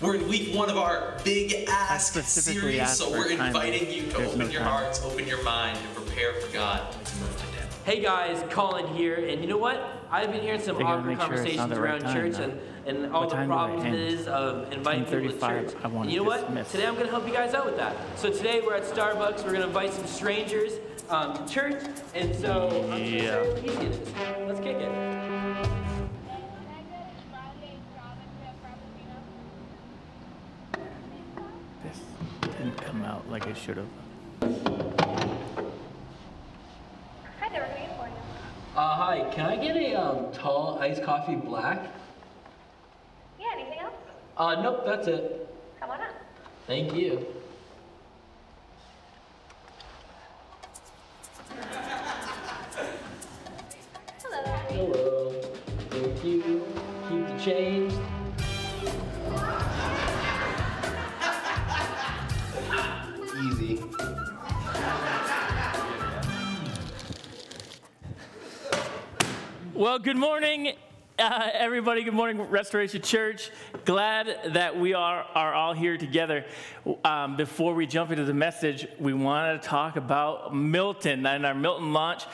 We're in week one of our Big Ask series, so we're time. inviting you to There's open no your time. hearts, open your mind, and prepare for God to move today. Hey guys, Colin here, and you know what? I've been hearing some They gotta awkward make sure it's not conversations right around time, church and, and all What the time do I problems it end? is of inviting people to church. I want and you know what? dismissed. Today I'm going to help you guys out with that. So today we're at Starbucks. We're going to invite some strangers um, to church, and so I'm going to show you how easy it is. Let's kick it. Didn't come out like it should have. Hi there, what can I get for you? Uh, hi, can I get a um, tall iced coffee black? Yeah, anything else? Uh, nope, that's it. Come on up. Thank you. Hello, Hello. Thank you. Keep the change. Well, good morning, uh, everybody. Good morning, Restoration Church. Glad that we are, are all here together. Um, before we jump into the message, we want to talk about Milton and our Milton launch.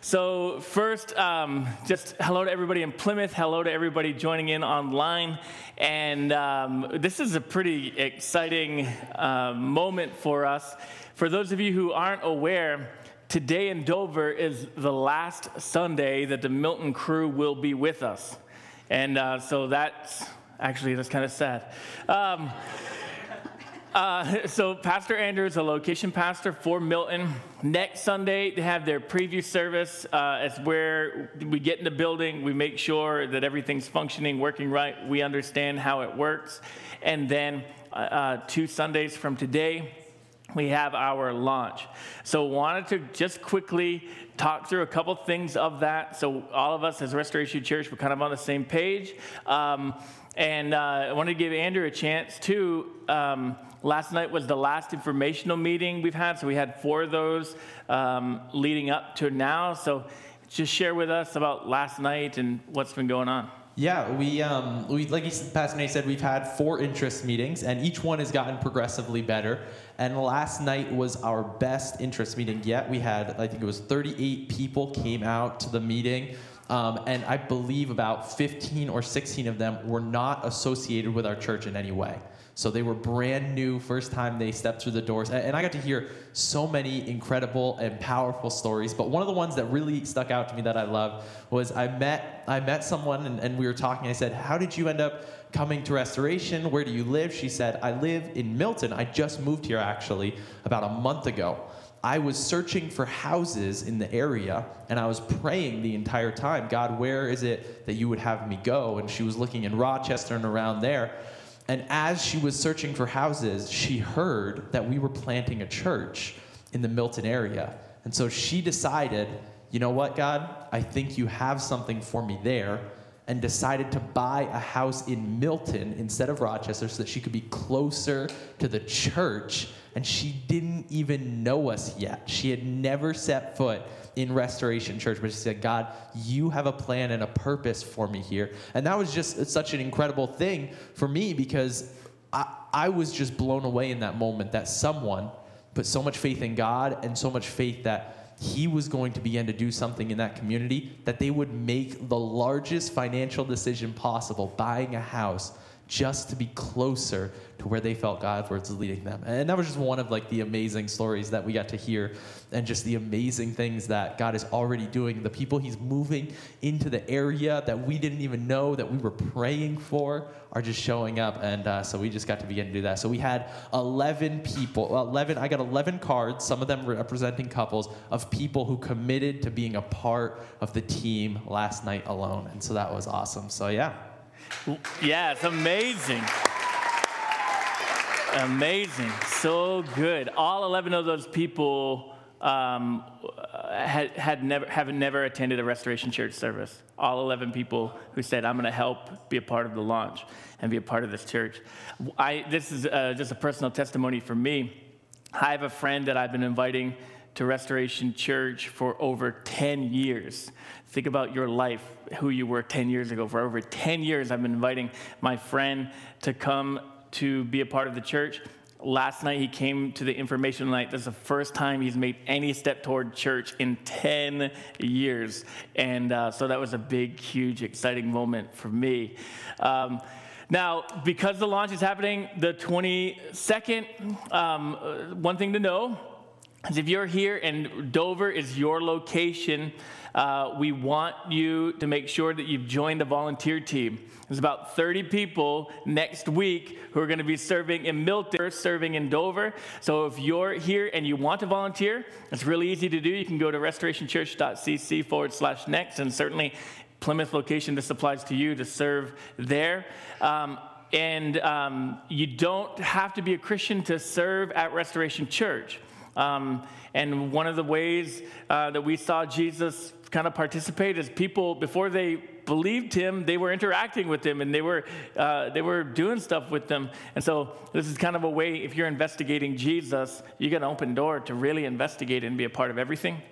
So, first, um, just hello to everybody in Plymouth. Hello to everybody joining in online. And um, this is a pretty exciting uh, moment for us. For those of you who aren't aware, Today in Dover is the last Sunday that the Milton crew will be with us. And uh, so that's actually, that's kind of sad. Um, uh, so Pastor Andrew is a location pastor for Milton. Next Sunday, they have their preview service. Uh, it's where we get in the building, we make sure that everything's functioning, working right. We understand how it works. And then uh, uh, two Sundays from today, we have our launch. So, wanted to just quickly talk through a couple things of that. So, all of us as Restoration Church, we're kind of on the same page. Um, and uh, I wanted to give Andrew a chance too. Um, last night was the last informational meeting we've had. So, we had four of those um, leading up to now. So, just share with us about last night and what's been going on. Yeah, we, um, we like Pastor Nate said, we've had four interest meetings, and each one has gotten progressively better. And last night was our best interest meeting yet. We had, I think it was 38 people came out to the meeting, um, and I believe about 15 or 16 of them were not associated with our church in any way. So they were brand new, first time they stepped through the doors. And I got to hear so many incredible and powerful stories. But one of the ones that really stuck out to me that I love was I met I met someone and, and we were talking. I said, How did you end up coming to restoration? Where do you live? She said, I live in Milton. I just moved here actually about a month ago. I was searching for houses in the area and I was praying the entire time, God, where is it that you would have me go? And she was looking in Rochester and around there. And as she was searching for houses, she heard that we were planting a church in the Milton area. And so she decided, you know what, God, I think you have something for me there. And decided to buy a house in Milton instead of Rochester so that she could be closer to the church. And she didn't even know us yet. She had never set foot in Restoration Church, but she said, God, you have a plan and a purpose for me here. And that was just such an incredible thing for me because I, I was just blown away in that moment that someone put so much faith in God and so much faith that he was going to begin to do something in that community that they would make the largest financial decision possible, buying a house just to be closer to where they felt God was leading them. And that was just one of like the amazing stories that we got to hear and just the amazing things that God is already doing. The people he's moving into the area that we didn't even know that we were praying for are just showing up. And uh, so we just got to begin to do that. So we had 11 people, 11, I got 11 cards, some of them representing couples of people who committed to being a part of the team last night alone. And so that was awesome. So yeah. Yeah, it's amazing. Amazing. So good. All 11 of those people um, had, had never, have never attended a Restoration Church service. All 11 people who said, I'm going to help be a part of the launch and be a part of this church. I, this is uh, just a personal testimony for me. I have a friend that I've been inviting to Restoration Church for over 10 years. Think about your life, who you were 10 years ago. For over 10 years, I've been inviting my friend to come to be a part of the church. Last night he came to the information night. That's the first time he's made any step toward church in 10 years. And uh, so that was a big, huge, exciting moment for me. Um, now, because the launch is happening the 22nd, um, one thing to know is if you're here and Dover is your location, uh, we want you to make sure that you've joined a volunteer team. There's about 30 people next week who are going to be serving in Milton, serving in Dover. So if you're here and you want to volunteer, it's really easy to do. You can go to restorationchurch.cc forward slash next, and certainly Plymouth location, this applies to you to serve there. Um, and um, you don't have to be a Christian to serve at Restoration Church. Um, and one of the ways uh, that we saw Jesus kind of participate as people, before they believed him, they were interacting with him and they were, uh, they were doing stuff with them. And so this is kind of a way, if you're investigating Jesus, you get an open door to really investigate and be a part of everything.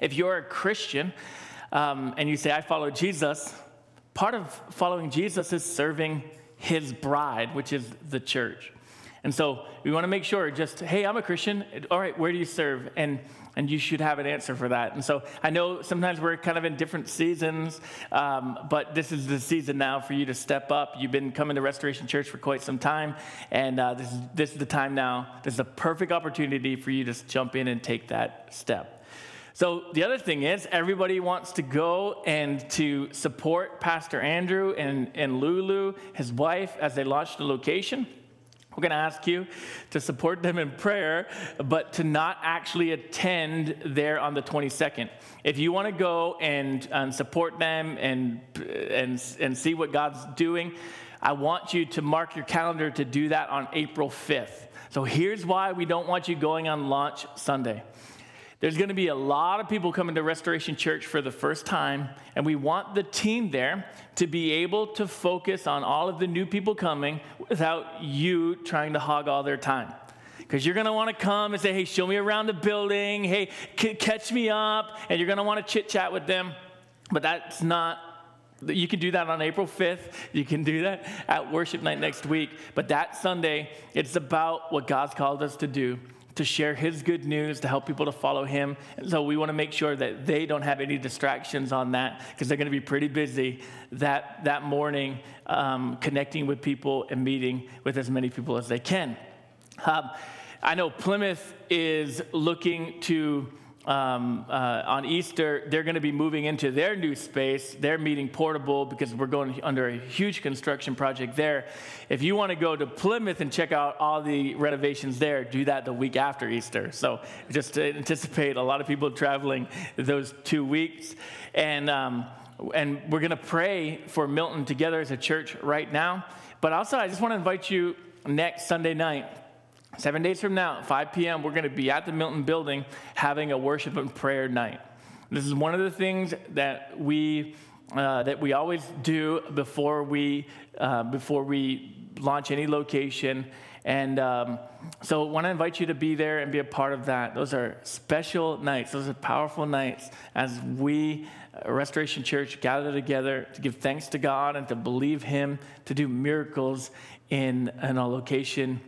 If you're a Christian um, and you say, I follow Jesus, part of following Jesus is serving his bride, which is the church. And so we want to make sure just, hey, I'm a Christian. All right, where do you serve? And and you should have an answer for that. And so I know sometimes we're kind of in different seasons, um, but this is the season now for you to step up. You've been coming to Restoration Church for quite some time, and uh, this, is, this is the time now. This is a perfect opportunity for you to jump in and take that step. So the other thing is, everybody wants to go and to support Pastor Andrew and, and Lulu, his wife, as they launch the location. We're going to ask you to support them in prayer, but to not actually attend there on the 22nd. If you want to go and, and support them and, and, and see what God's doing, I want you to mark your calendar to do that on April 5th. So here's why we don't want you going on launch Sunday. There's going to be a lot of people coming to Restoration Church for the first time, and we want the team there to be able to focus on all of the new people coming without you trying to hog all their time. Because you're going to want to come and say, hey, show me around the building, hey, c- catch me up, and you're going to want to chit chat with them. But that's not you can do that on April 5th. You can do that at worship night next week. But that Sunday, it's about what God's called us to do to share his good news, to help people to follow him. And so we want to make sure that they don't have any distractions on that because they're going to be pretty busy that, that morning um, connecting with people and meeting with as many people as they can. Um, I know Plymouth is looking to um, uh, on Easter, they're going to be moving into their new space. They're meeting portable because we're going under a huge construction project there. If you want to go to Plymouth and check out all the renovations there, do that the week after Easter. So just to anticipate a lot of people traveling those two weeks. And, um, and we're going to pray for Milton together as a church right now. But also, I just want to invite you next Sunday night Seven days from now, 5 p.m., we're going to be at the Milton building having a worship and prayer night. This is one of the things that we uh, that we always do before we uh, before we launch any location. And um, so, I want to invite you to be there and be a part of that. Those are special nights. Those are powerful nights as we, uh, Restoration Church, gather together to give thanks to God and to believe Him to do miracles in, in a location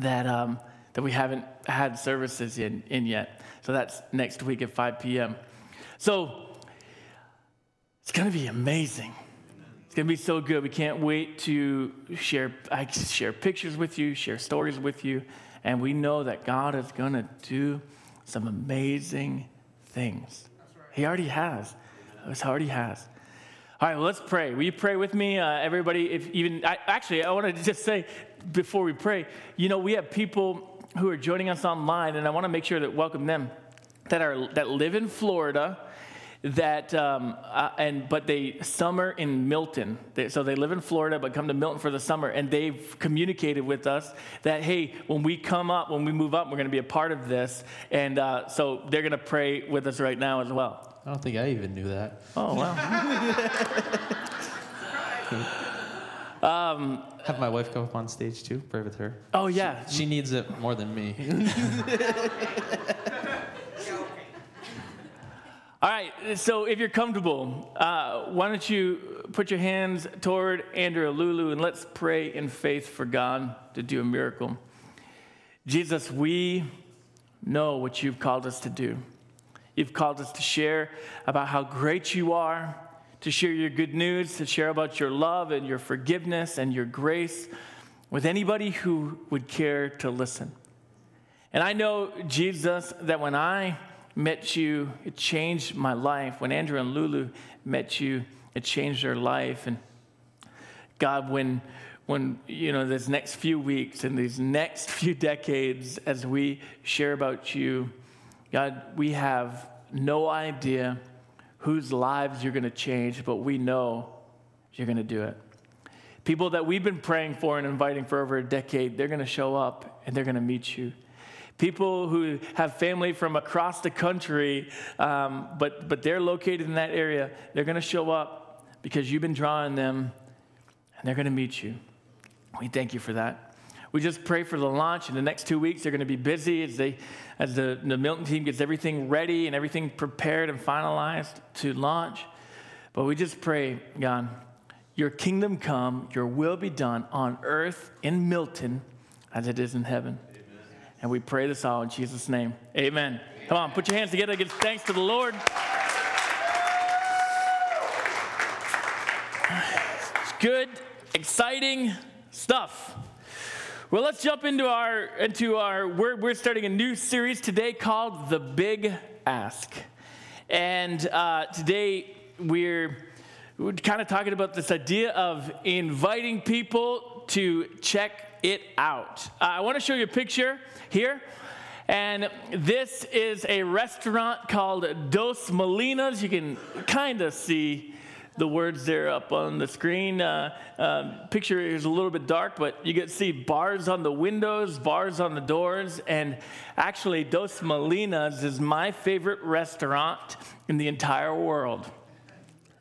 that, um, that we haven't had services in, in yet. So that's next week at 5 p.m. So it's going to be amazing. It's going to be so good. We can't wait to share, I share pictures with you, share stories with you, and we know that God is going to do some amazing things. He already has. He already has. All right, let's pray. Will you pray with me, uh, everybody? If even I, actually, I want to just say before we pray, you know, we have people who are joining us online, and I want to make sure that welcome them that are that live in Florida. That um, uh, and but they summer in Milton, they, so they live in Florida but come to Milton for the summer, and they've communicated with us that hey, when we come up, when we move up, we're going to be a part of this, and uh, so they're going to pray with us right now as well. I don't think I even knew that. Oh wow. um, Have my wife come up on stage too. Pray with her. Oh yeah. She, she needs it more than me. All right, so if you're comfortable, uh, why don't you put your hands toward Andrew Lulu and let's pray in faith for God to do a miracle. Jesus, we know what you've called us to do. You've called us to share about how great you are, to share your good news, to share about your love and your forgiveness and your grace with anybody who would care to listen. And I know, Jesus, that when I met you, it changed my life. When Andrew and Lulu met you, it changed their life. And God, when when you know this next few weeks and these next few decades as we share about you, God, we have no idea whose lives you're going to change, but we know you're going to do it. People that we've been praying for and inviting for over a decade, they're going to show up and they're going to meet you. People who have family from across the country, um, but, but they're located in that area, they're going to show up because you've been drawing them and they're going to meet you. We thank you for that. We just pray for the launch. In the next two weeks, they're going to be busy as, they, as the, the Milton team gets everything ready and everything prepared and finalized to launch. But we just pray, God, your kingdom come, your will be done on earth in Milton as it is in heaven. And we pray this all in Jesus' name. Amen. Come on, put your hands together. Give thanks to the Lord. It's good, exciting stuff. Well, let's jump into our into our we're, we're starting a new series today called The Big Ask. And uh, today we're, we're kind of talking about this idea of inviting people to check it out. Uh, I want to show you a picture here. And this is a restaurant called Dos Molinas. You can kind of see the words there up on the screen. Uh, uh, picture is a little bit dark, but you can see bars on the windows, bars on the doors, and actually, Dos Molinas is my favorite restaurant in the entire world.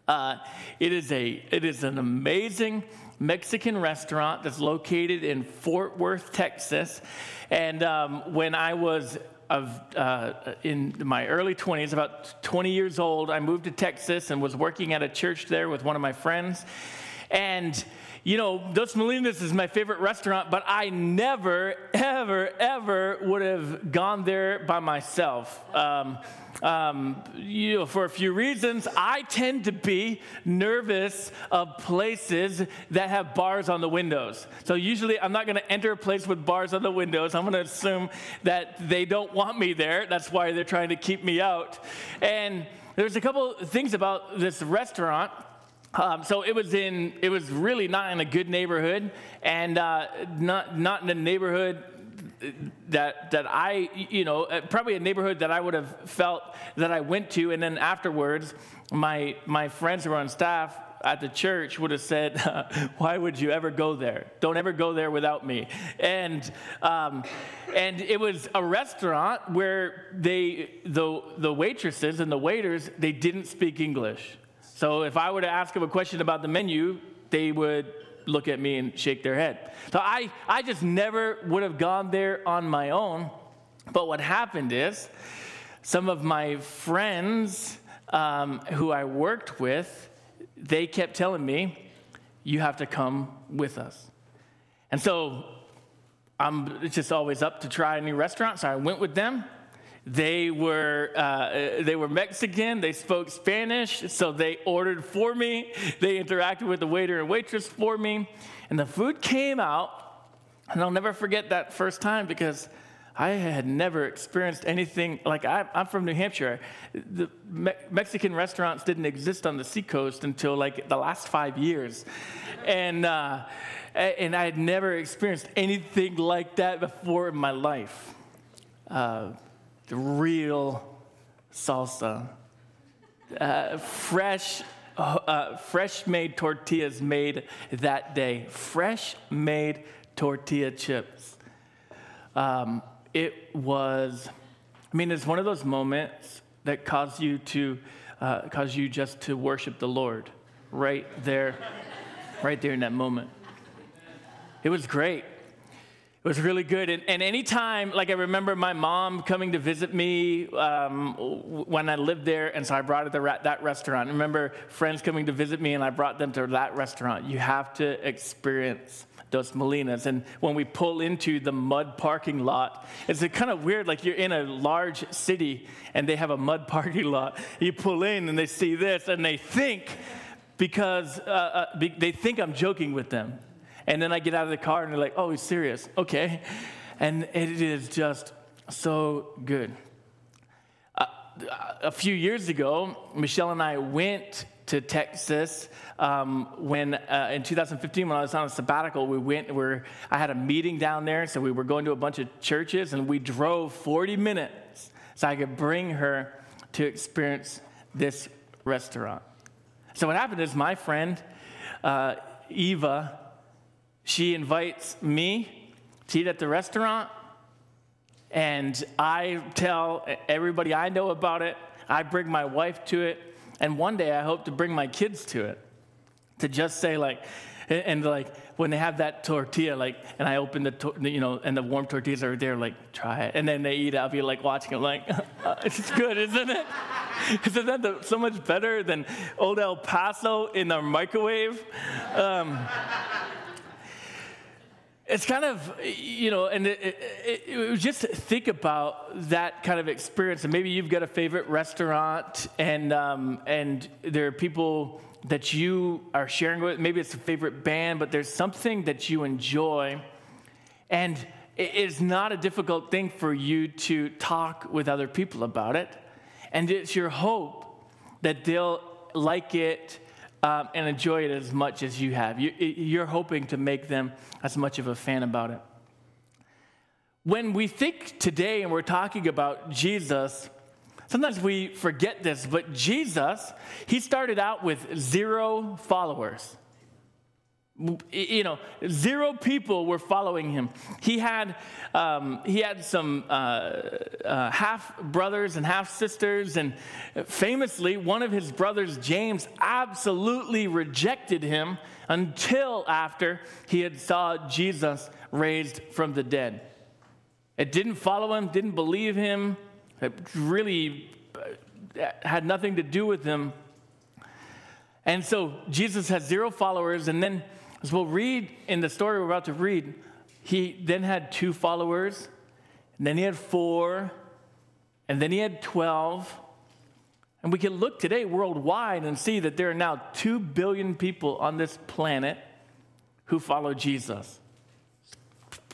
Uh, it is a it is an amazing Mexican restaurant that's located in Fort Worth, Texas. And um, when I was of, uh, in my early 20s, about 20 years old, I moved to Texas and was working at a church there with one of my friends. And you know, Dos Molinas is my favorite restaurant, but I never, ever, ever would have gone there by myself. Um, um, you know, for a few reasons. I tend to be nervous of places that have bars on the windows. So usually I'm not going to enter a place with bars on the windows. I'm going to assume that they don't want me there. That's why they're trying to keep me out. And there's a couple things about this restaurant. Um, so it was in, it was really not in a good neighborhood, and uh, not not in a neighborhood that that I, you know, uh, probably a neighborhood that I would have felt that I went to, and then afterwards, my my friends who were on staff at the church would have said, "Why would you ever go there? Don't ever go there without me." And um, and it was a restaurant where they the the waitresses and the waiters they didn't speak English. So if I were to ask them a question about the menu, they would look at me and shake their head. So I, I just never would have gone there on my own. But what happened is, some of my friends um, who I worked with, they kept telling me, you have to come with us. And so I'm just always up to try a new restaurant. So I went with them. They were, uh, they were Mexican, they spoke Spanish, so they ordered for me. They interacted with the waiter and waitress for me. And the food came out, and I'll never forget that first time because I had never experienced anything like I, am from New Hampshire. The Me- Mexican restaurants didn't exist on the seacoast until like the last five years. And, uh, and I had never experienced anything like that before in my life. Uh, the real salsa. Uh, fresh, uh, fresh made tortillas made that day. Fresh made tortilla chips. Um, it was, I mean, it's one of those moments that cause you to, uh, cause you just to worship the Lord right there, right there in that moment. It was great. It was really good. And, and anytime, like I remember my mom coming to visit me um, when I lived there, and so I brought her to that restaurant. I remember friends coming to visit me, and I brought them to that restaurant. You have to experience Dos Molinas. And when we pull into the mud parking lot, it's kind of weird, like you're in a large city and they have a mud parking lot. You pull in and they see this, and they think, because uh, uh, they think I'm joking with them. And then I get out of the car and they're like, oh, he's serious. Okay. And it is just so good. Uh, a few years ago, Michelle and I went to Texas um, when uh, in 2015 when I was on a sabbatical. We went where I had a meeting down there, so we were going to a bunch of churches, and we drove 40 minutes so I could bring her to experience this restaurant. So what happened is my friend uh, Eva she invites me to eat at the restaurant, and I tell everybody I know about it. I bring my wife to it, and one day I hope to bring my kids to it. To just say, like, and like when they have that tortilla, like, and I open the, to- you know, and the warm tortillas are there, like, try it. And then they eat it. I'll be like watching it, like, it's good, isn't it? Isn't that the, so much better than old El Paso in the microwave? Um, it's kind of you know and it, it, it, just think about that kind of experience. And maybe you've got a favorite restaurant and um, and there are people that you are sharing with. Maybe it's a favorite band but there's something that you enjoy. And it is not a difficult thing for you to talk with other people about it. And it's your hope that they'll like it um, and enjoy it as much as you have. You, you're hoping to make them as much of a fan about it. When we think today and we're talking about Jesus, sometimes we forget this, but Jesus, he started out with zero followers you know zero people were following him. He had um, he had some uh, uh, half brothers and half sisters and famously one of his brothers james absolutely rejected him until after he had saw jesus raised from the dead. It didn't follow him didn't believe him. It really uh, had nothing to do with him. And so jesus had zero followers and then as we'll read in the story we're about to read, he then had two followers, and then he had four, and then he had 12. And we can look today worldwide and see that there are now 2 billion people on this planet who follow Jesus.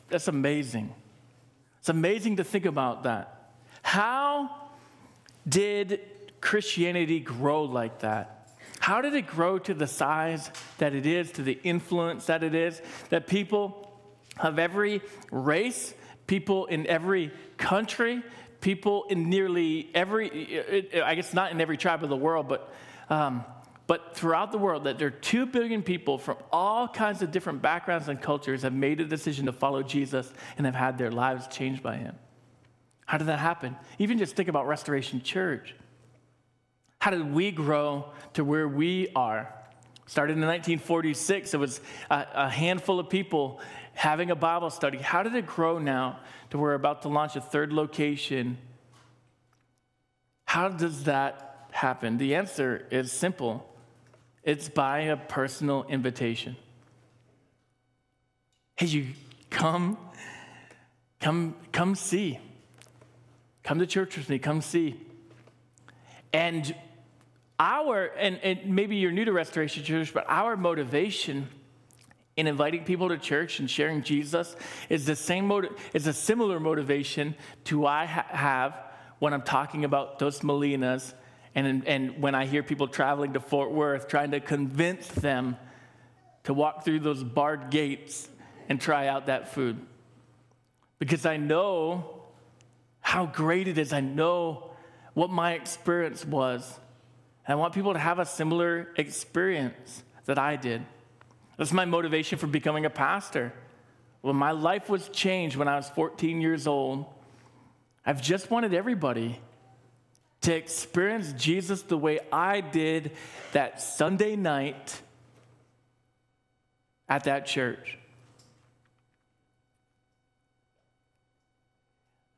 That's amazing. It's amazing to think about that. How did Christianity grow like that? How did it grow to the size that it is, to the influence that it is, that people of every race, people in every country, people in nearly every, I guess not in every tribe of the world, but, um, but throughout the world, that there are two billion people from all kinds of different backgrounds and cultures have made a decision to follow Jesus and have had their lives changed by him. How did that happen? Even just think about Restoration Church. How did we grow to where we are? Started in 1946, it was a, a, handful of people having a Bible study. How did it grow now to where we're about to launch a third location? How does that happen? The answer is simple it's by a personal invitation. Hey, you come, come, come see. Come to church with me, come see. And our, and, and maybe you're new to Restoration Church, but our motivation in inviting people to church and sharing Jesus is the same motive, is a similar motivation to I ha- have when I'm talking about Dos Molinas and, and when I hear people traveling to Fort Worth trying to convince them to walk through those barred gates and try out that food. Because I know how great it is. I know what my experience was. And I want people to have a similar experience that I did. That's my motivation for becoming a pastor. When my life was changed when I was 14 years old, I've just wanted everybody to experience Jesus the way I did that Sunday night at that church.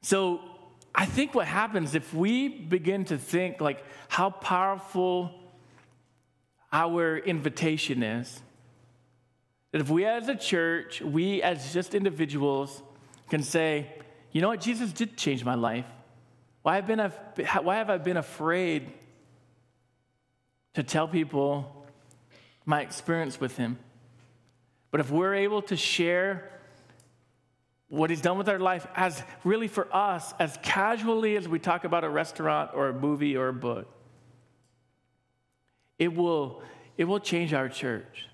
So I think what happens if we begin to think like how powerful our invitation is, that if we as a church, we as just individuals can say, you know what, Jesus did change my life. Why have, been, why have I been afraid to tell people my experience with him? But if we're able to share what he's done with our life as really for us, as casually as we talk about a restaurant or a movie or a book, it will, it will change our church.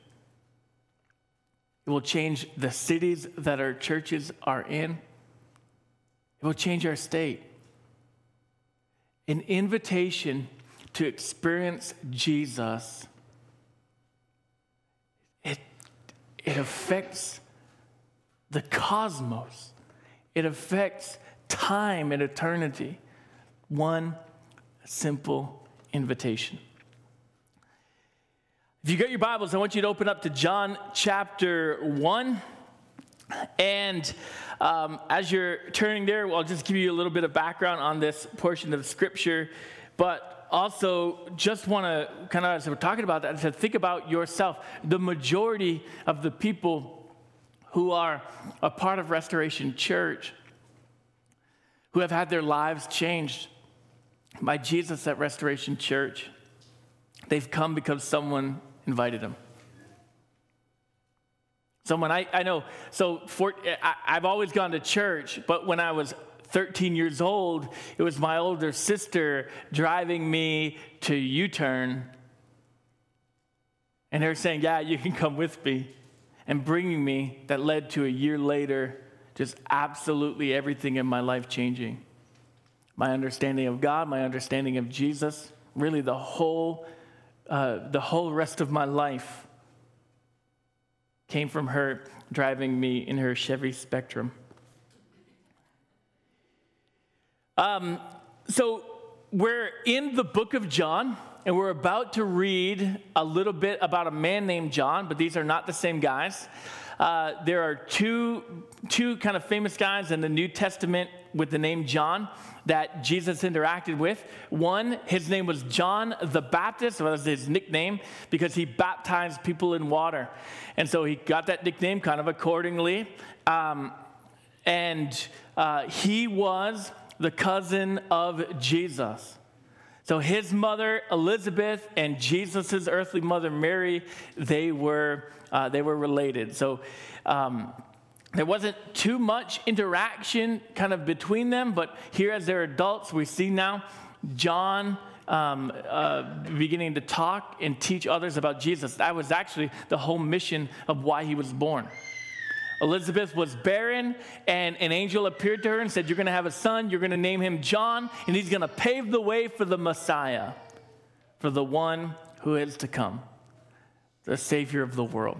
It will change the cities that our churches are in. It will change our state. An invitation to experience Jesus, it, it affects the cosmos, it affects time and eternity. One simple invitation. If you got your Bibles, I want you to open up to John chapter 1. And um, as you're turning there, I'll just give you a little bit of background on this portion of Scripture, but also just want to kind of, as we're talking about that, to think about yourself. The majority of the people who are a part of Restoration Church, who have had their lives changed by Jesus at Restoration Church, they've come because someone invited them. Someone I, I know, so for, I, I've always gone to church, but when I was 13 years old, it was my older sister driving me to U turn. And her saying, Yeah, you can come with me. And bringing me, that led to a year later, just absolutely everything in my life changing. My understanding of God, my understanding of Jesus, really the whole uh, the whole rest of my life came from her driving me in her Chevy Spectrum. Um, so we're in the book of John, and we're about to read a little bit about a man named John, but these are not the same guys. Uh, there are two, two kind of famous guys in the New Testament with the name John that Jesus interacted with. One, his name was John the Baptist, that was his nickname, because he baptized people in water. And so he got that nickname kind of accordingly. Um, and uh, he was the cousin of Jesus. So his mother Elizabeth and Jesus' earthly mother Mary, they were uh, they were related. So um, there wasn't too much interaction kind of between them, but here as they're adults, we see now John um, uh, beginning to talk and teach others about Jesus. That was actually the whole mission of why he was born. Elizabeth was barren, and an angel appeared to her and said, You're going to have a son, you're going to name him John, and he's going to pave the way for the Messiah, for the one who is to come, the Savior of the world.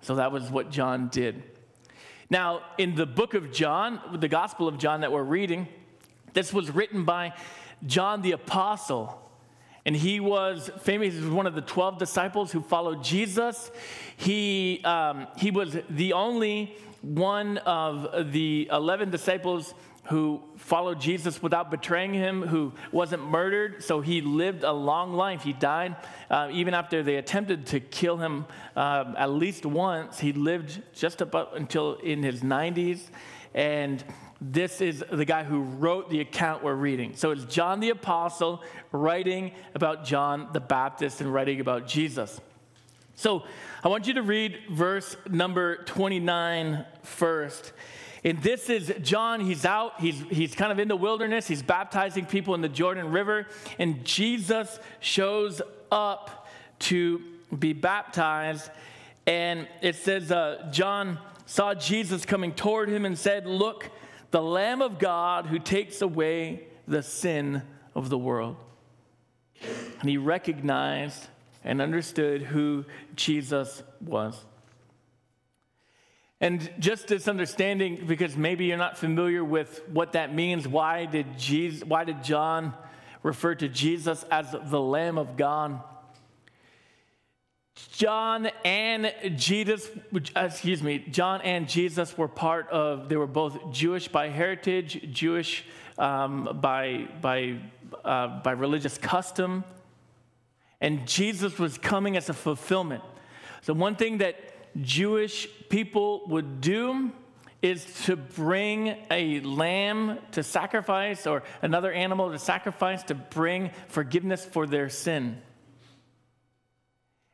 So that was what John did. Now, in the book of John, the Gospel of John that we're reading, this was written by John the Apostle. And he was famous. Was one of the 12 disciples who followed Jesus. He, um, he was the only one of the 11 disciples who followed Jesus without betraying him, who wasn't murdered. So he lived a long life. He died uh, even after they attempted to kill him uh, at least once. He lived just about until in his 90s. And this is the guy who wrote the account we're reading. So it's John the Apostle writing about John the Baptist and writing about Jesus. So I want you to read verse number 29 first. And this is John. He's out. He's, he's kind of in the wilderness. He's baptizing people in the Jordan River. And Jesus shows up to be baptized. And it says, uh, John saw Jesus coming toward him and said, Look, the Lamb of God who takes away the sin of the world. And he recognized and understood who Jesus was. And just this understanding, because maybe you're not familiar with what that means, why did, Jesus, why did John refer to Jesus as the Lamb of God? John and Jesus, excuse me, John and Jesus were part of, they were both Jewish by heritage, Jewish um, by, by, uh, by religious custom. And Jesus was coming as a fulfillment. So, one thing that Jewish people would do is to bring a lamb to sacrifice or another animal to sacrifice to bring forgiveness for their sin.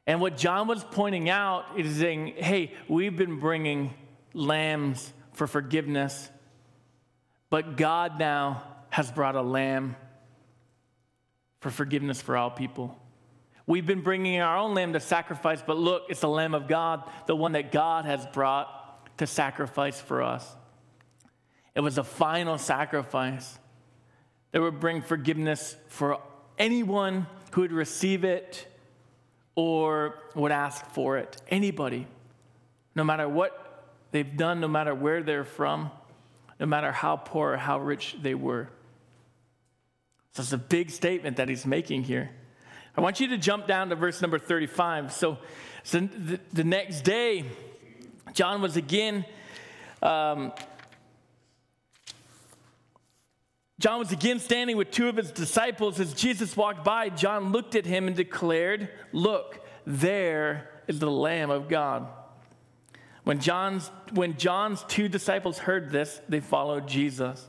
And what John was pointing out is saying, hey, we've been bringing lambs for forgiveness, but God now has brought a lamb for forgiveness for all people. We've been bringing our own lamb to sacrifice, but look, it's the Lamb of God, the one that God has brought to sacrifice for us. It was a final sacrifice that would bring forgiveness for anyone who would receive it or would ask for it. Anybody, no matter what they've done, no matter where they're from, no matter how poor or how rich they were. So it's a big statement that he's making here. I want you to jump down to verse number 35. So, so the, the next day, John was again. Um, John was again standing with two of his disciples. As Jesus walked by, John looked at him and declared, Look, there is the Lamb of God. When John's, when John's two disciples heard this, they followed Jesus.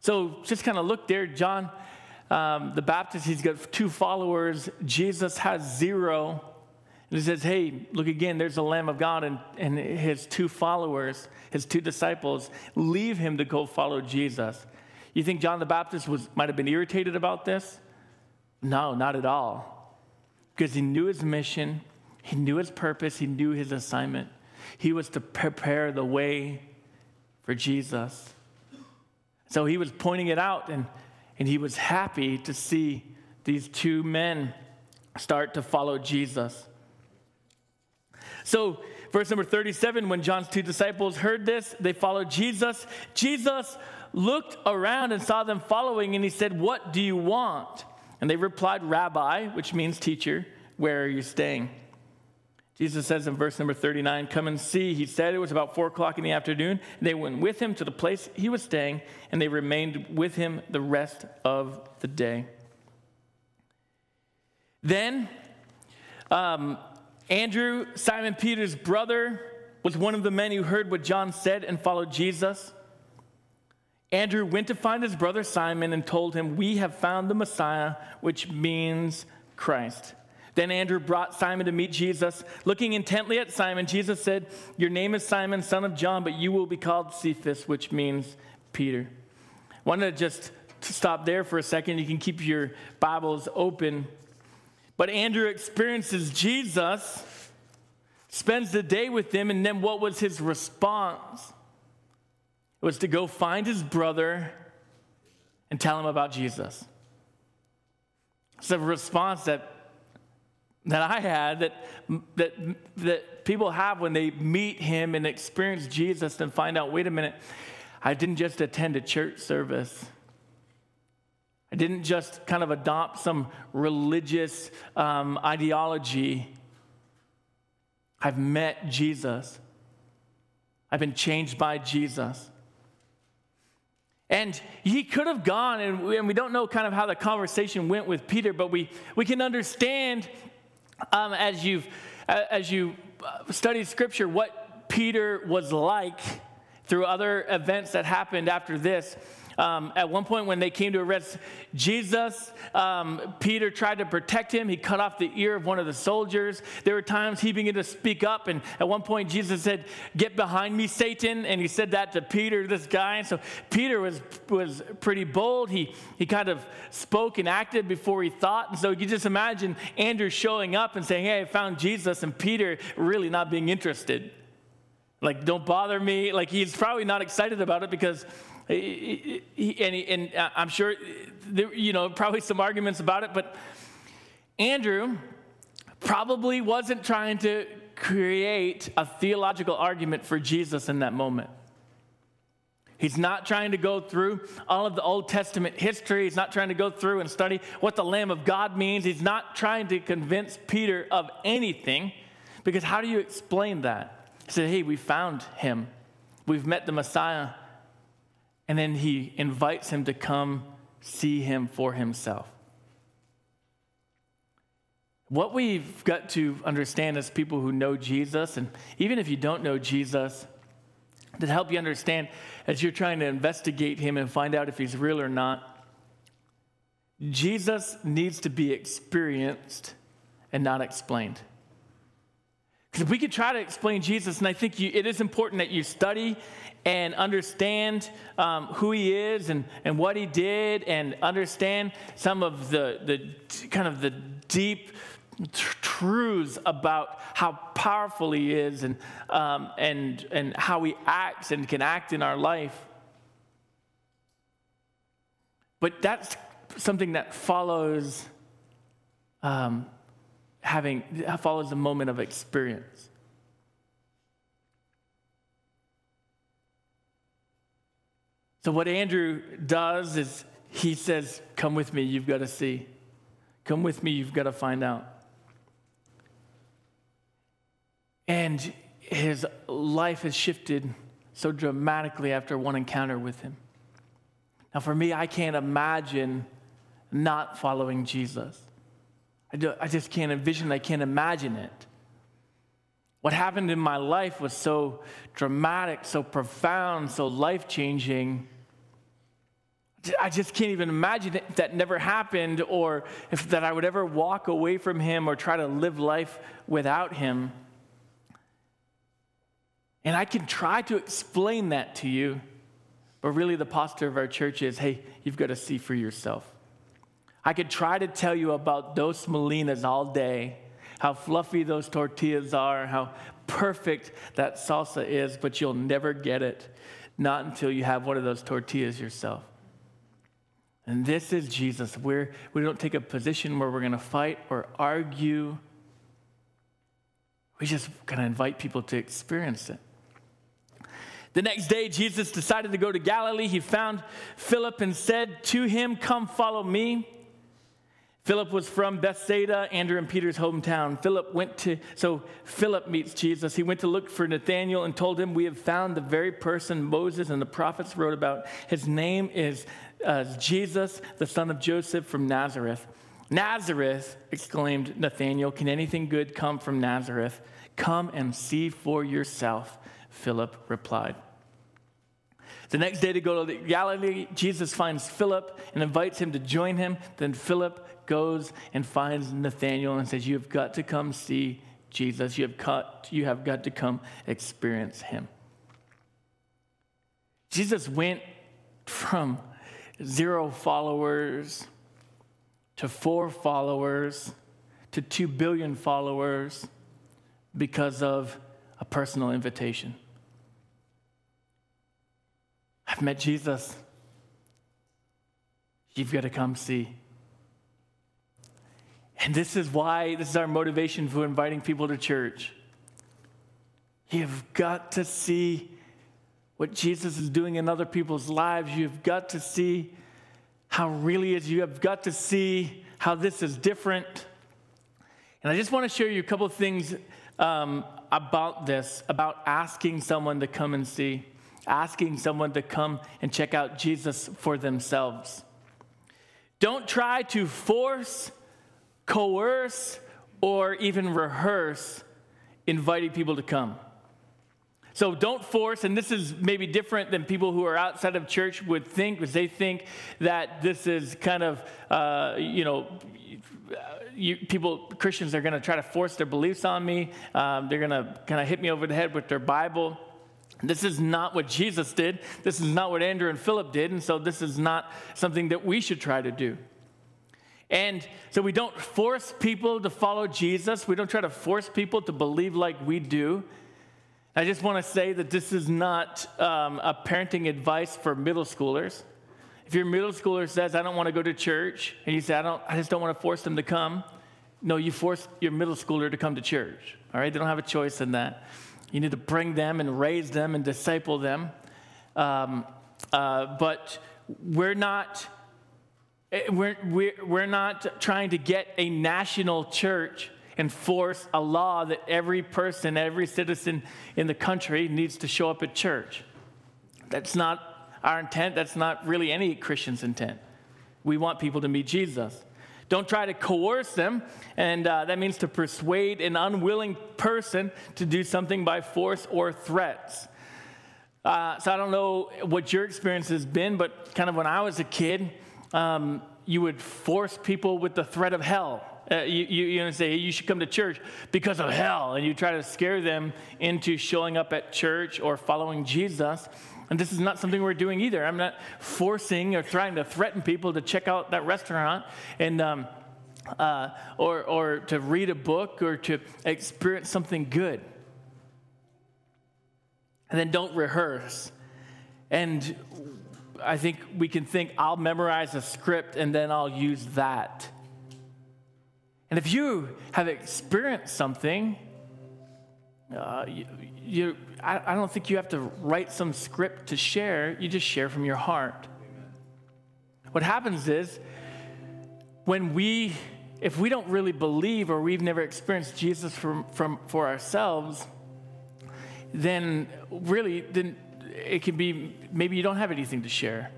So just kind of look there, John um, the Baptist, he's got two followers. Jesus has zero. And he says, Hey, look again, there's the Lamb of God and, and his two followers, his two disciples. Leave him to go follow Jesus. You think John the Baptist was, might have been irritated about this? No, not at all. Because he knew his mission, he knew his purpose, he knew his assignment. He was to prepare the way for Jesus. So he was pointing it out and and he was happy to see these two men start to follow Jesus. So, verse number 37 when John's two disciples heard this, they followed Jesus. Jesus looked around and saw them following, and he said, What do you want? And they replied, Rabbi, which means teacher, where are you staying? Jesus says in verse number 39, Come and see. He said it was about four o'clock in the afternoon. They went with him to the place he was staying, and they remained with him the rest of the day. Then, um, Andrew, Simon Peter's brother, was one of the men who heard what John said and followed Jesus. Andrew went to find his brother Simon and told him, We have found the Messiah, which means Christ. Then Andrew brought Simon to meet Jesus. Looking intently at Simon, Jesus said, Your name is Simon, son of John, but you will be called Cephas, which means Peter. I wanted to just stop there for a second. You can keep your Bibles open. But Andrew experiences Jesus, spends the day with him, and then what was his response? It was to go find his brother and tell him about Jesus. It's a response that that I had that, that, that people have when they meet him and experience Jesus and find out wait a minute, I didn't just attend a church service. I didn't just kind of adopt some religious um, ideology. I've met Jesus. I've been changed by Jesus. And he could have gone, and we, and we, don't know kind of how the conversation went with Peter, but we, we can understand um, as you've as you uh, studied scripture what peter was like through other events that happened after this um, at one point, when they came to arrest Jesus, um, Peter tried to protect him. He cut off the ear of one of the soldiers. There were times he began to speak up, and at one point, Jesus said, Get behind me, Satan. And he said that to Peter, this guy. And so Peter was, was pretty bold. He, he kind of spoke and acted before he thought. And so you just imagine Andrew showing up and saying, Hey, I found Jesus, and Peter really not being interested. Like, don't bother me. Like, he's probably not excited about it because and, and uh, I'm sure, there, you know, probably some arguments about it, but Andrew probably wasn't trying to create a theological argument for Jesus in that moment. He's not trying to go through all of the Old Testament history. He's not trying to go through and study what the Lamb of God means. He's not trying to convince Peter of anything because how do you explain that? He said, Hey, we found him. We've met the Messiah. And then he invites him to come see him for himself. What we've got to understand as people who know Jesus, and even if you don't know Jesus, to help you understand as you're trying to investigate him and find out if he's real or not. Jesus needs to be experienced and not explained. Because if we could try to explain Jesus, and I think you, it is important that you study and understand um, who he is and, and what he did, and understand some of the, the kind of the deep truths about how powerful he is and, um, and, and how he acts and can act in our life. But that's something that follows um, having follows a moment of experience. So what Andrew does is he says, "Come with me. You've got to see. Come with me. You've got to find out." And his life has shifted so dramatically after one encounter with him. Now, for me, I can't imagine not following Jesus. I, do, I just can't envision, I can't imagine it. What happened in my life was so dramatic, so profound, so life changing. I just can't even imagine if that never happened or if that I would ever walk away from him or try to live life without him. And I can try to explain that to you, but really the posture of our church is hey, you've got to see for yourself. I could try to tell you about Dos Molinas all day, how fluffy those tortillas are, how perfect that salsa is, but you'll never get it, not until you have one of those tortillas yourself. And this is Jesus. We're, we don't take a position where we're going to fight or argue. We just kind of invite people to experience it. The next day, Jesus decided to go to Galilee. He found Philip and said to him, Come follow me. Philip was from Bethsaida, Andrew and Peter's hometown. Philip went to, so Philip meets Jesus. He went to look for Nathanael and told him, We have found the very person Moses and the prophets wrote about. His name is uh, Jesus, the son of Joseph from Nazareth. Nazareth, exclaimed Nathanael, can anything good come from Nazareth? Come and see for yourself, Philip replied. The next day to go to Galilee, Jesus finds Philip and invites him to join him. Then Philip goes and finds Nathanael and says, You have got to come see Jesus. You have got, you have got to come experience him. Jesus went from zero followers to four followers to two billion followers because of a personal invitation. I've met Jesus. You've got to come see. And this is why, this is our motivation for inviting people to church. You've got to see what Jesus is doing in other people's lives. You've got to see how really is. You have got to see how this is different. And I just want to share you a couple of things um, about this, about asking someone to come and see asking someone to come and check out Jesus for themselves. Don't try to force, coerce, or even rehearse inviting people to come. So don't force, and this is maybe different than people who are outside of church would think, because they think that this is kind of, uh, you know, you, people, Christians are going to try to force their beliefs on me. Um, they're going to kind of hit me over the head with their Bible. This is not what Jesus did. This is not what Andrew and Philip did. And so this is not something that we should try to do. And so we don't force people to follow Jesus. We don't try to force people to believe like we do. I just want to say that this is not um, a parenting advice for middle schoolers. If your middle schooler says, I don't want to go to church, and you say, I, don't, I just don't want to force them to come, no, you force your middle schooler to come to church. All right? They don't have a choice in that. You need to bring them and raise them and disciple them. Um, uh, but we're not. Eh, We're, we're, we're not trying to get a national church and force a law that every person, every citizen in the country needs to show up at church. That's not our intent. That's not really any Christian's intent. We want people to meet Jesus. Don't try to coerce them, and uh, that means to persuade an unwilling person to do something by force or threats. Uh, so I don't know what your experience has been, but kind of when I was a kid, um, you would force people with the threat of hell. Uh, you, you, you know, say, hey, you should come to church because of hell. And you try to scare them into showing up at church or following Jesus. And this is not something we're doing either. I'm not forcing or trying to threaten people to check out that restaurant and, um, uh, or, or to read a book or to experience something good. And then don't rehearse. And I think we can think, I'll memorize a script and then I'll use that. And if you have experienced something, uh, you, you, I, I don't think you have to write some script to share. You just share from your heart. What happens is when we, if we don't really believe or we've never experienced Jesus from, from, for ourselves, then really, then it can be maybe you don't have anything to share.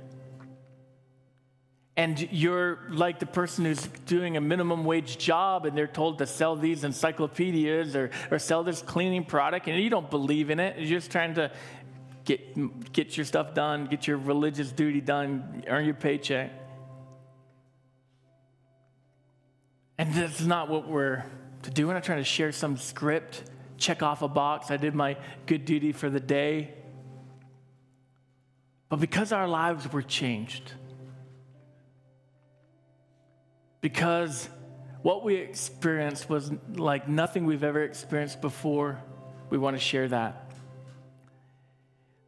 And you're like the person who's doing a minimum wage job and they're told to sell these encyclopedias or, or sell this cleaning product and you don't believe in it. You're just trying to get, get your stuff done, get your religious duty done, earn your paycheck. And that's not what we're to do. We're not trying to share some script, check off a box. I did my good duty for the day. But because our lives were changed, because what we experienced was like nothing we've ever experienced before, we want to share that.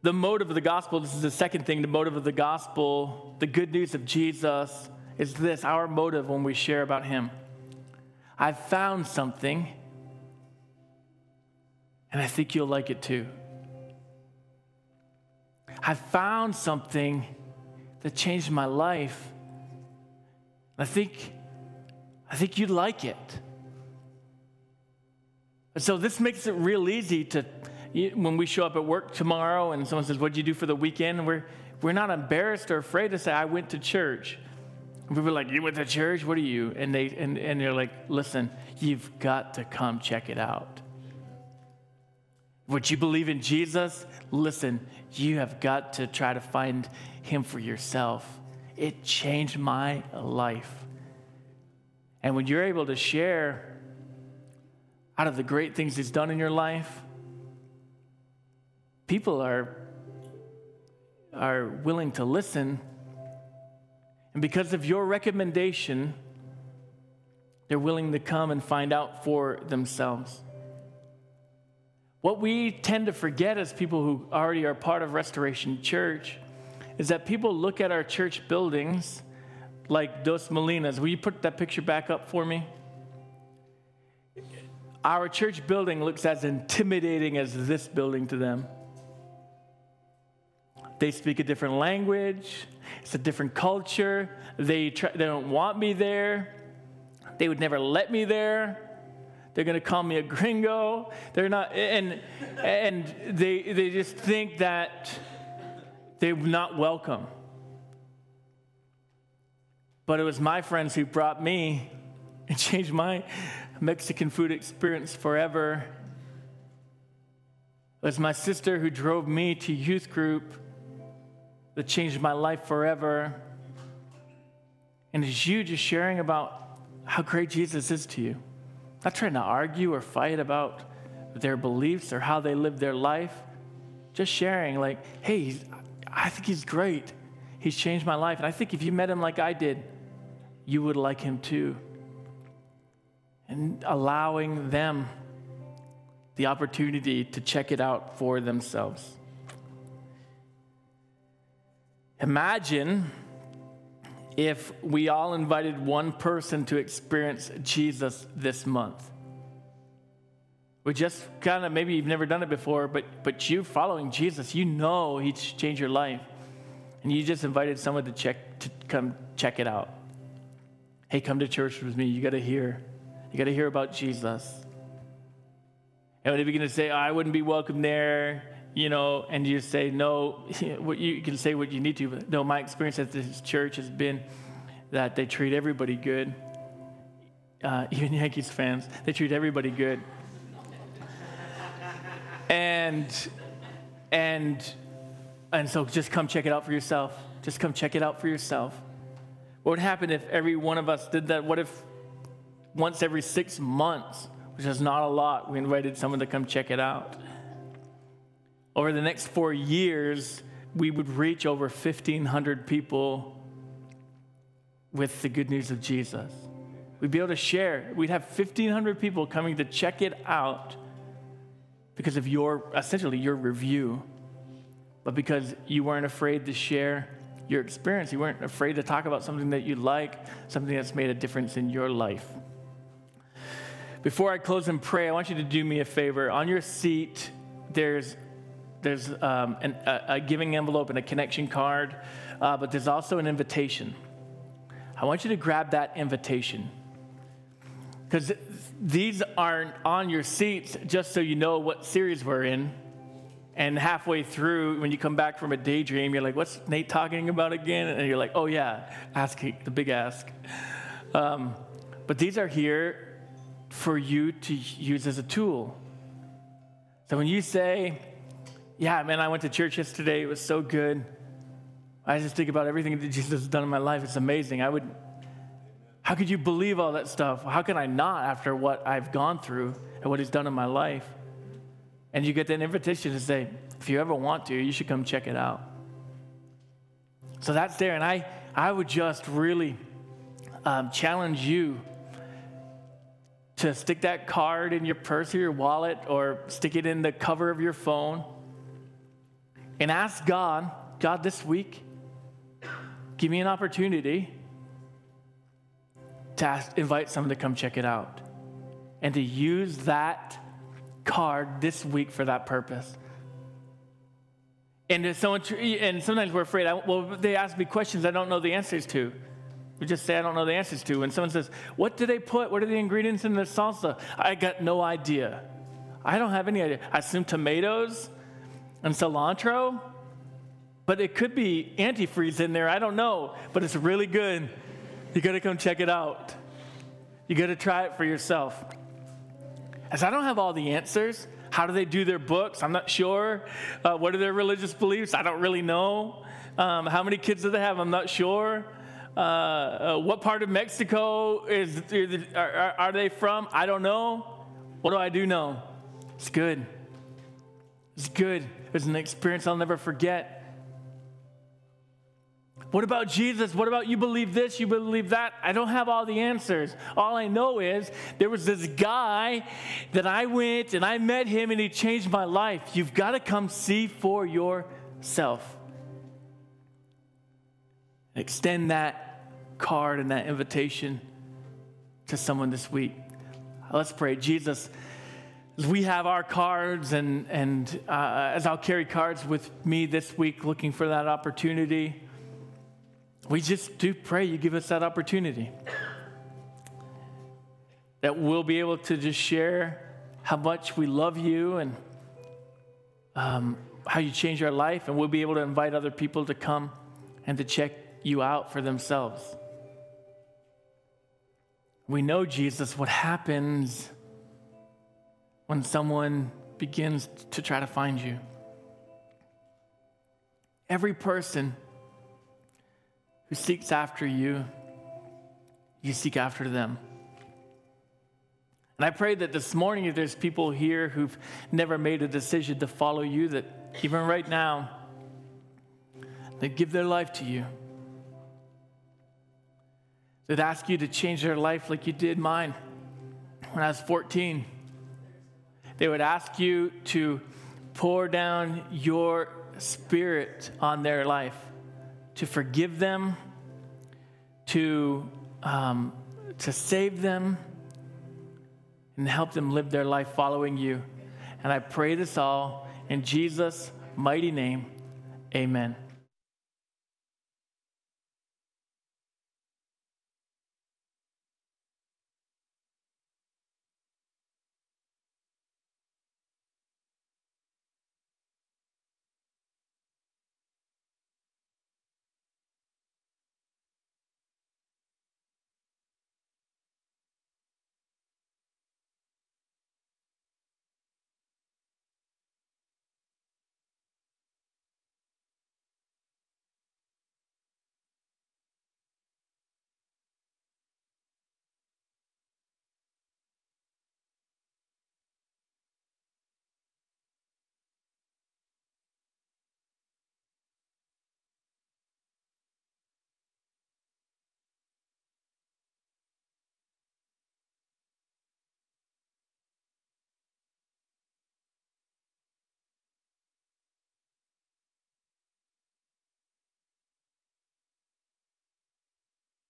The motive of the gospel, this is the second thing, the motive of the gospel, the good news of Jesus is this our motive when we share about him. I've found something, and I think you'll like it too. I found something that changed my life. I think, I think you'd like it. And so this makes it real easy to, when we show up at work tomorrow and someone says, What'd you do for the weekend? we're, we're not embarrassed or afraid to say, I went to church. And people are like, You went to church? What are you? And, they, and, and they're like, Listen, you've got to come check it out. Would you believe in Jesus? Listen, you have got to try to find him for yourself. It changed my life. And when you're able to share out of the great things he's done in your life, people are, are willing to listen. And because of your recommendation, they're willing to come and find out for themselves. What we tend to forget as people who already are part of Restoration Church is that people look at our church buildings like Dos Molinas. Will you put that picture back up for me? Our church building looks as intimidating as this building to them. They speak a different language, it's a different culture. They, try, they don't want me there, they would never let me there. They're going to call me a gringo. They're not, and, and they, they just think that they're not welcome. But it was my friends who brought me and changed my Mexican food experience forever. It was my sister who drove me to youth group that changed my life forever. And it's you just sharing about how great Jesus is to you. Not trying to argue or fight about their beliefs or how they live their life. Just sharing, like, hey, I think he's great. He's changed my life. And I think if you met him like I did, you would like him too. And allowing them the opportunity to check it out for themselves. Imagine if we all invited one person to experience Jesus this month. We just kind of, maybe you've never done it before, but, but you following Jesus, you know He's changed your life. and you just invited someone to check to come check it out. Hey, come to church with me. You got to hear. You got to hear about Jesus. And when they begin to say, oh, I wouldn't be welcome there, you know, and you say, no, What you can say what you need to, but no, my experience at this church has been that they treat everybody good. Uh, even Yankees fans, they treat everybody good. And, and, and so just come check it out for yourself. Just come check it out for yourself. What would happen if every one of us did that? What if once every six months which is not a lot. We invited someone to come check it out. Over the next four years, we would reach over 1,500 people with the good news of Jesus. We'd be able to share. We'd have 1,500 people coming to check it out because of your, essentially, your review, but because you weren't afraid to share your experience. You weren't afraid to talk about something that you like, something that's made a difference in your life. Before I close and pray, I want you to do me a favor. On your seat, there's there's um, an, a, a, giving envelope and a connection card, uh, but there's also an invitation. I want you to grab that invitation because these aren't on your seats just so you know what series we're in. And halfway through, when you come back from a daydream, you're like, "What's Nate talking about again?" And you're like, "Oh yeah, ask the big ask." Um, but these are here for you to use as a tool. So when you say, Yeah, man, I went to church yesterday, it was so good. I just think about everything that Jesus has done in my life. It's amazing. I would, how could you believe all that stuff? How can I not after what I've gone through and what he's done in my life? And you get that invitation to say, if you ever want to, you should come check it out. So that's there. And I, I would just really um, challenge you to stick that card in your purse or your wallet or stick it in the cover of your phone and ask God, God, this week, give me an opportunity to ask, invite someone to come check it out and to use that card this week for that purpose. And, someone, and sometimes we're afraid, I, well, they ask me questions I don't know the answers to. We just say, I don't know the answers to. When someone says, What do they put? What are the ingredients in the salsa? I got no idea. I don't have any idea. I assume tomatoes and cilantro, but it could be antifreeze in there. I don't know, but it's really good. You got to come check it out. You got to try it for yourself. As I don't have all the answers, how do they do their books? I'm not sure. Uh, what are their religious beliefs? I don't really know. Um, how many kids do they have? I'm not sure. Uh, uh, what part of Mexico is, are, are they from? I don't know. What do I do know? It's good. It's good. It's an experience I'll never forget. What about Jesus? What about you believe this, you believe that? I don't have all the answers. All I know is there was this guy that I went and I met him and he changed my life. You've got to come see for yourself. Extend that card and that invitation to someone this week. Let's pray. Jesus, we have our cards, and, and uh, as I'll carry cards with me this week looking for that opportunity, we just do pray you give us that opportunity. That we'll be able to just share how much we love you and um, how you change our life, and we'll be able to invite other people to come and to check you out for themselves. We know, Jesus, what happens when someone begins to try to find you. Every person who seeks after you, you seek after them. And I pray that this morning, if there's people here who've never made a decision to follow you, that even right now, they give their life to you that ask you to change their life like you did mine when I was 14. They would ask you to pour down your spirit on their life, to forgive them, to, um, to save them, and help them live their life following you. And I pray this all in Jesus' mighty name. Amen.